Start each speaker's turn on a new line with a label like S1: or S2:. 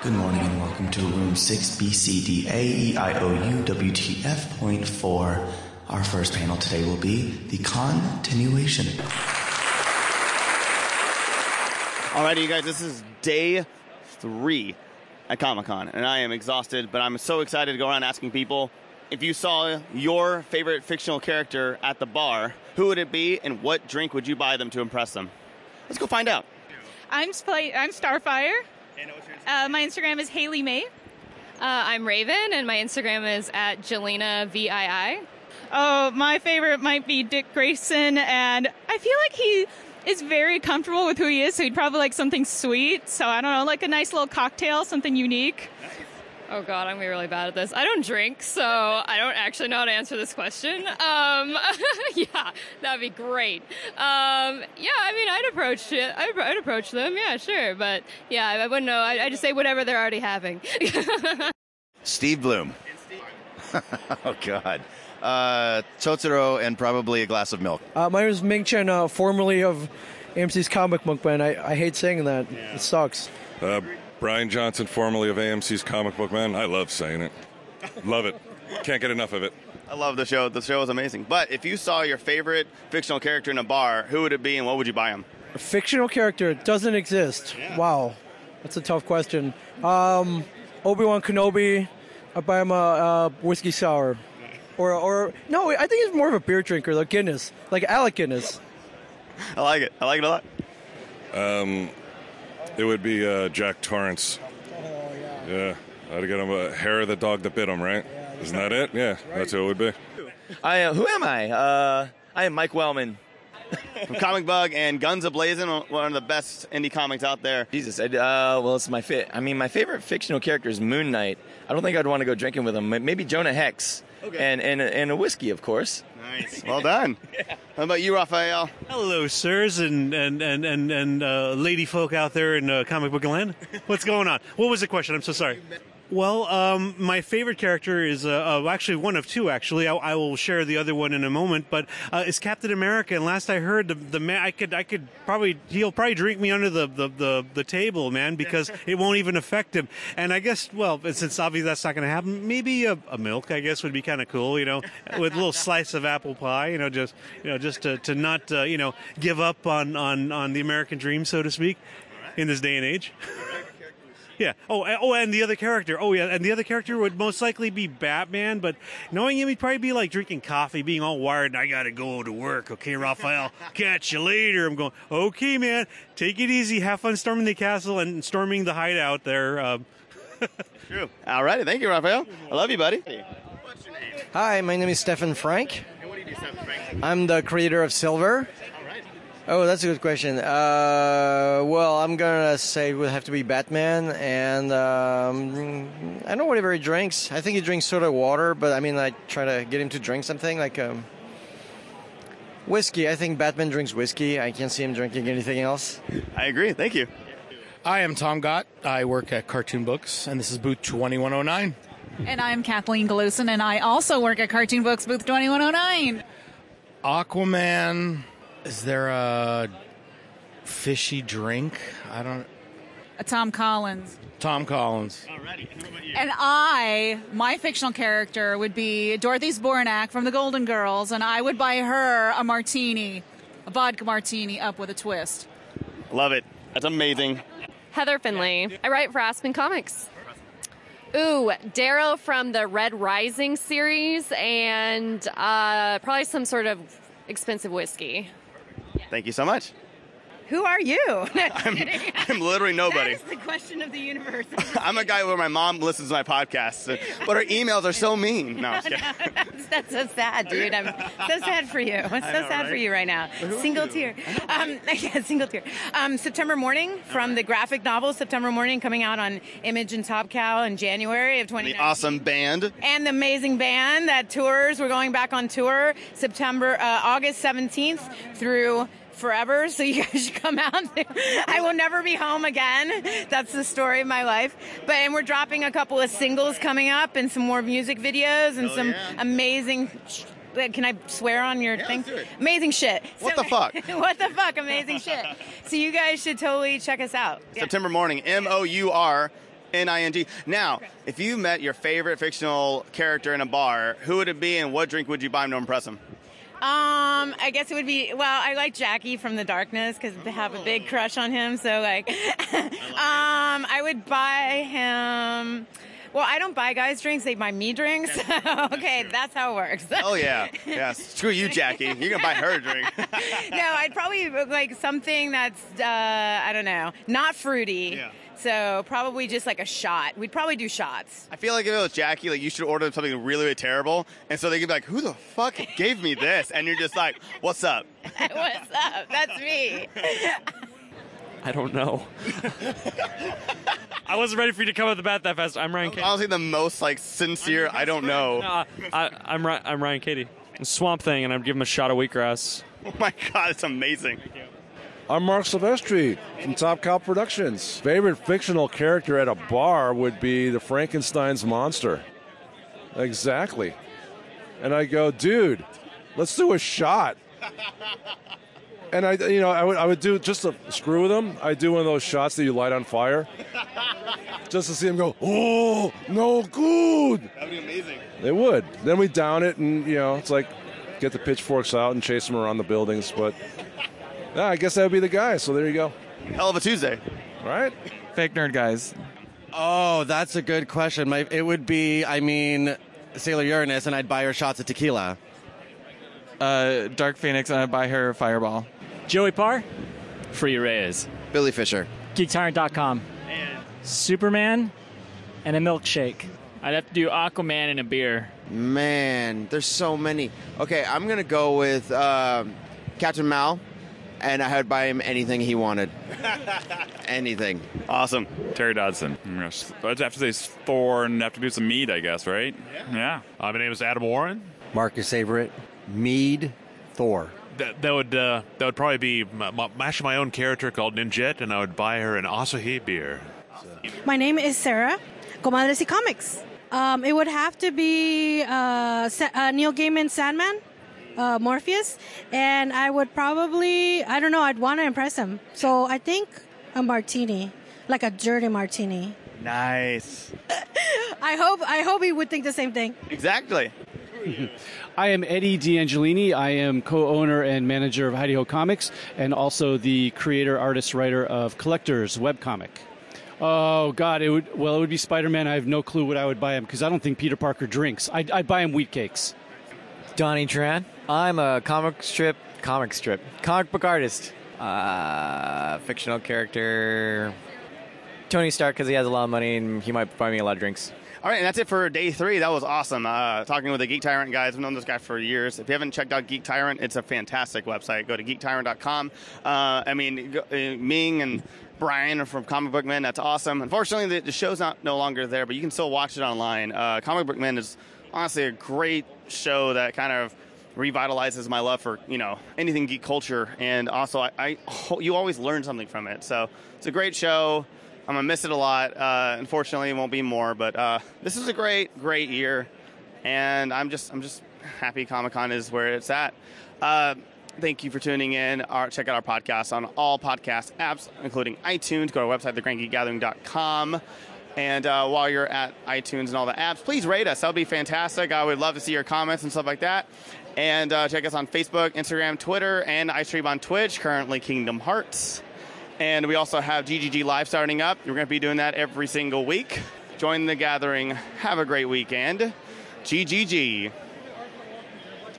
S1: Good morning and welcome to room 6 BCDA EIOU WTF point 4. Our first panel today will be the continuation.
S2: Alrighty, you guys, this is day three at Comic Con, and I am exhausted, but I'm so excited to go around asking people if you saw your favorite fictional character at the bar, who would it be, and what drink would you buy them to impress them? Let's go find out.
S3: I'm Spl- I'm Starfire. Uh, my Instagram is Haley May.
S4: Uh, I'm Raven, and my Instagram is at Jelena VII.
S3: Oh, my favorite might be Dick Grayson, and I feel like he is very comfortable with who he is, so he'd probably like something sweet. So I don't know, like a nice little cocktail, something unique.
S4: Oh God, I'm gonna be really bad at this. I don't drink, so I don't actually know how to answer this question. Um, yeah, that'd be great. Um, yeah, I mean, I'd approach it. I'd, I'd approach them. Yeah, sure, but yeah, I wouldn't know. I, I just say whatever they're already having.
S5: Steve Bloom. oh God. Uh, Totoro and probably a glass of milk.
S6: Uh, my name is Ming Chen, uh, formerly of AMC's Comic Book Men. I, I hate saying that. It sucks.
S7: Uh, Bryan Johnson, formerly of AMC's Comic Book Men. I love saying it. Love it. Can't get enough of it.
S2: I love the show. The show is amazing. But if you saw your favorite fictional character in a bar, who would it be, and what would you buy him?
S6: A fictional character doesn't exist. Wow. That's a tough question. Um, Obi Wan Kenobi. I buy him a, a whiskey sour. Or, or no, I think he's more of a beer drinker, like Guinness, like Alec Guinness.
S2: I like it. I like it a lot.
S7: Um, it would be uh, Jack Torrance. yeah. I'd get him a hair of the dog that bit him, right? Isn't that it? Yeah, that's who it would be.
S8: I uh, who am I? Uh, I am Mike Wellman.
S2: From Comic Bug and Guns a Blazing, one of the best indie comics out there.
S8: Jesus, I, uh, well, it's my fit. I mean, my favorite fictional character is Moon Knight. I don't think I'd want to go drinking with him. Maybe Jonah Hex,
S2: Okay.
S8: and and and a whiskey, of course.
S2: Nice. Well done. How about you, Raphael?
S9: Hello, sirs and and and and, and uh, lady folk out there in uh, comic book land. What's going on? What was the question? I'm so sorry. Well, um, my favorite character is uh, uh, actually one of two. Actually, I, I will share the other one in a moment. But uh, it's Captain America. And last I heard, the, the man I could I could probably he'll probably drink me under the, the, the, the table, man, because it won't even affect him. And I guess, well, since obviously that's not going to happen, maybe a, a milk I guess would be kind of cool, you know, with a little slice of apple pie, you know, just you know just to, to not uh, you know give up on, on on the American dream, so to speak, in this day and age. Yeah. Oh, and- oh, and the other character. Oh, yeah, and the other character would most likely be Batman. But knowing him, he'd probably be like drinking coffee, being all wired. And I gotta go to work. Okay, Raphael. Catch you later. I'm going. Okay, man. Take it easy. Have fun storming the castle and storming the hideout there. Um,
S2: True. All righty. Thank you, Raphael. I love you, buddy.
S10: Hi, my name is Stephan Franck.
S2: And what do you do, Stephen Franck?
S10: I'm the creator of Silver. Oh, that's a good question. Uh, well, I'm gonna say it would have to be Batman, and um, I don't know whatever he drinks. I think he drinks soda water, but I mean, I try to get him to drink something like um, whiskey. I think Batman drinks whiskey. I can't see him drinking anything else.
S2: I agree. Thank you.
S11: I am Tom Gaadt. I work at Cartoon Books, and this is booth 2109.
S12: And I'm Kathleen Glosan, and I also work at Cartoon Books Booth 2109.
S11: Aquaman. Is there a fishy drink? I don't.
S12: A Tom Collins.
S11: Tom Collins.
S12: And I, my fictional character would be Dorothy Zbornak from the Golden Girls, and I would buy her a martini, a vodka martini up with a twist.
S2: Love it. That's amazing.
S4: Heather Finley. I write for Aspen Comics. Ooh, Darrow from the Red Rising series, and uh, probably some sort of expensive whiskey.
S2: Thank you so much.
S13: Who are you?
S2: I'm, I'm literally nobody.
S13: That is the question of the universe.
S2: I'm a guy where my mom listens to my podcasts, uh, but her emails are so mean. No, kidding.
S13: that's, that's so sad, dude. I'm so sad for you. I'm so
S2: know,
S13: sad for you right now. Single tear. Um, yeah, single tear. Um, September Mourning from the graphic novel September Mourning coming out on Image and Top Cow in January of
S2: The awesome band.
S13: and the amazing band that tours. We're going back on tour September, uh, August 17th through forever. So you guys should come out. I will never be home again. That's the story of my life. But and we're dropping a couple of singles coming up and some more music videos and some
S2: yeah.
S13: amazing. Can I swear on your thing?
S2: do it.
S13: Amazing shit.
S2: What
S13: So-
S2: the fuck?
S13: what the fuck? Amazing shit. So you guys should totally check us out. Yeah.
S2: September Mourning. M O U R N I N G. Now, if you met your favorite fictional character in a bar, who would it be and what drink would you buy him to impress him?
S13: Um, I guess it would be. Well, I like Jackie from The Darkness because I have a big crush on him. So like, um, I would buy him. Well, I don't buy guys drinks; they buy me drinks. okay, that's how it works.
S2: Oh yeah, yes. Screw you, Jackie. You're gonna buy her a drink.
S13: no, I'd probably like something that's uh, I don't know, not fruity.
S2: Yeah.
S13: So probably just like a shot. We'd probably do shots.
S2: I feel like if it was Jackie, like you should order something really, really terrible, and so they could be like, "Who the fuck gave me this?" And you're just like, "What's up?"
S13: What's up? That's me.
S14: I don't know. I wasn't ready for you to come up with the bat that fast. I'm Ryan Cady.
S2: Honestly, the most like sincere. I don't know.
S14: No, I, I'm Ry- I'm Ryan Cady. Swamp Thing, and I'd give him a shot of wheatgrass.
S2: Oh my god, it's amazing.
S15: I'm Marc Silvestri from Top Cow Productions. Favorite fictional character at a bar would be the Frankenstein's monster. Exactly. And I go, dude, let's do a shot. And I, you know, I would, I would do just to screw with him. I do one of those shots that you light on fire, just to see him go, oh, no good.
S2: That'd be amazing.
S15: They would. Then we down it, and you know, it's like get the pitchforks out and chase them around the buildings. But yeah, I guess that would be the guy. So there you go.
S2: Hell of a Tuesday,
S15: right?
S16: Fake nerd guys.
S10: Oh, that's a good question. My, it would be, I mean, Sailor Uranus, and I'd buy her shots of tequila.
S16: Uh, Dark Phoenix, and I'd buy her Fireball.
S17: Joey Paur, Free Reyes,
S10: Billy Fisher,
S17: GeekTyrant.com, Superman, and a milkshake. I'd have to do Aquaman and a beer.
S18: Man, there's so many. Okay, I'm gonna go with um, Captain Mal, and I would buy him anything he wanted. anything.
S2: Awesome.
S19: Terry Dodson. I'd have to say it's Thor and have to do some mead, I guess, right? Yeah.
S20: Uh, my name is Adam Warren.
S10: Marcus Favorite, Mead, Thor.
S20: That, that would uh, that would probably be my, my, actually my own character called Ninjette, and I would buy her an Asahi beer.
S21: My name is Sarah, Comadres y Comics. Um, it would have to be uh, Sa- uh, Neil Gaiman Sandman, uh, Morpheus, and I would probably, I don't know, I'd want to impress him. So I think a martini, like a dirty martini.
S2: Nice.
S21: I hope, I hope he would think the same thing.
S2: Exactly.
S22: I am Eddie D'Angelini. I am co-owner and manager of Hi De Ho Comics, and also the creator, artist, writer of Collectors webcomic. Oh God! It would well, it would be Spider-Man. I have no clue what I would buy him because I don't think Peter Parker drinks. I'd, I'd buy him wheat cakes.
S23: Donnie Tran. I'm a comic strip, comic strip, comic book artist. Uh, fictional character. Tony Stark because he has a lot of money and he might buy me a lot of drinks.
S2: All right, and that's it for day three. That was awesome. Uh, talking with the Geek Tyrant guys. I've known this guy for years. If you haven't checked out Geek Tyrant, it's a fantastic website. Go to geektyrant.com. Uh, I mean, uh, Ming and Bryan are from Comic Book Men. That's awesome. Unfortunately, the, the show's not no longer there, but you can still watch it online. Uh, Comic Book Men is honestly a great show that kind of revitalizes my love for you know anything geek culture, and also I, I you always learn something from it. So it's a great show. I'm gonna miss it a lot. Uh, unfortunately, it won't be more, but uh, this is a great, great year, and I'm just, I'm just happy Comic Con is where it's at. Uh, thank you for tuning in. Our, check out our podcast on all podcast apps, including iTunes. Go to our website, thegrandgeekgathering.com. And uh, while you're at iTunes and all the apps, please rate us. That would be fantastic. I would love to see your comments and stuff like that. And uh, check us on Facebook, Instagram, Twitter, and I stream on Twitch, currently Kingdom Hearts. And we also have GGG Live starting up. We're going to be doing that every single week. Join the gathering. Have a great weekend. GGG.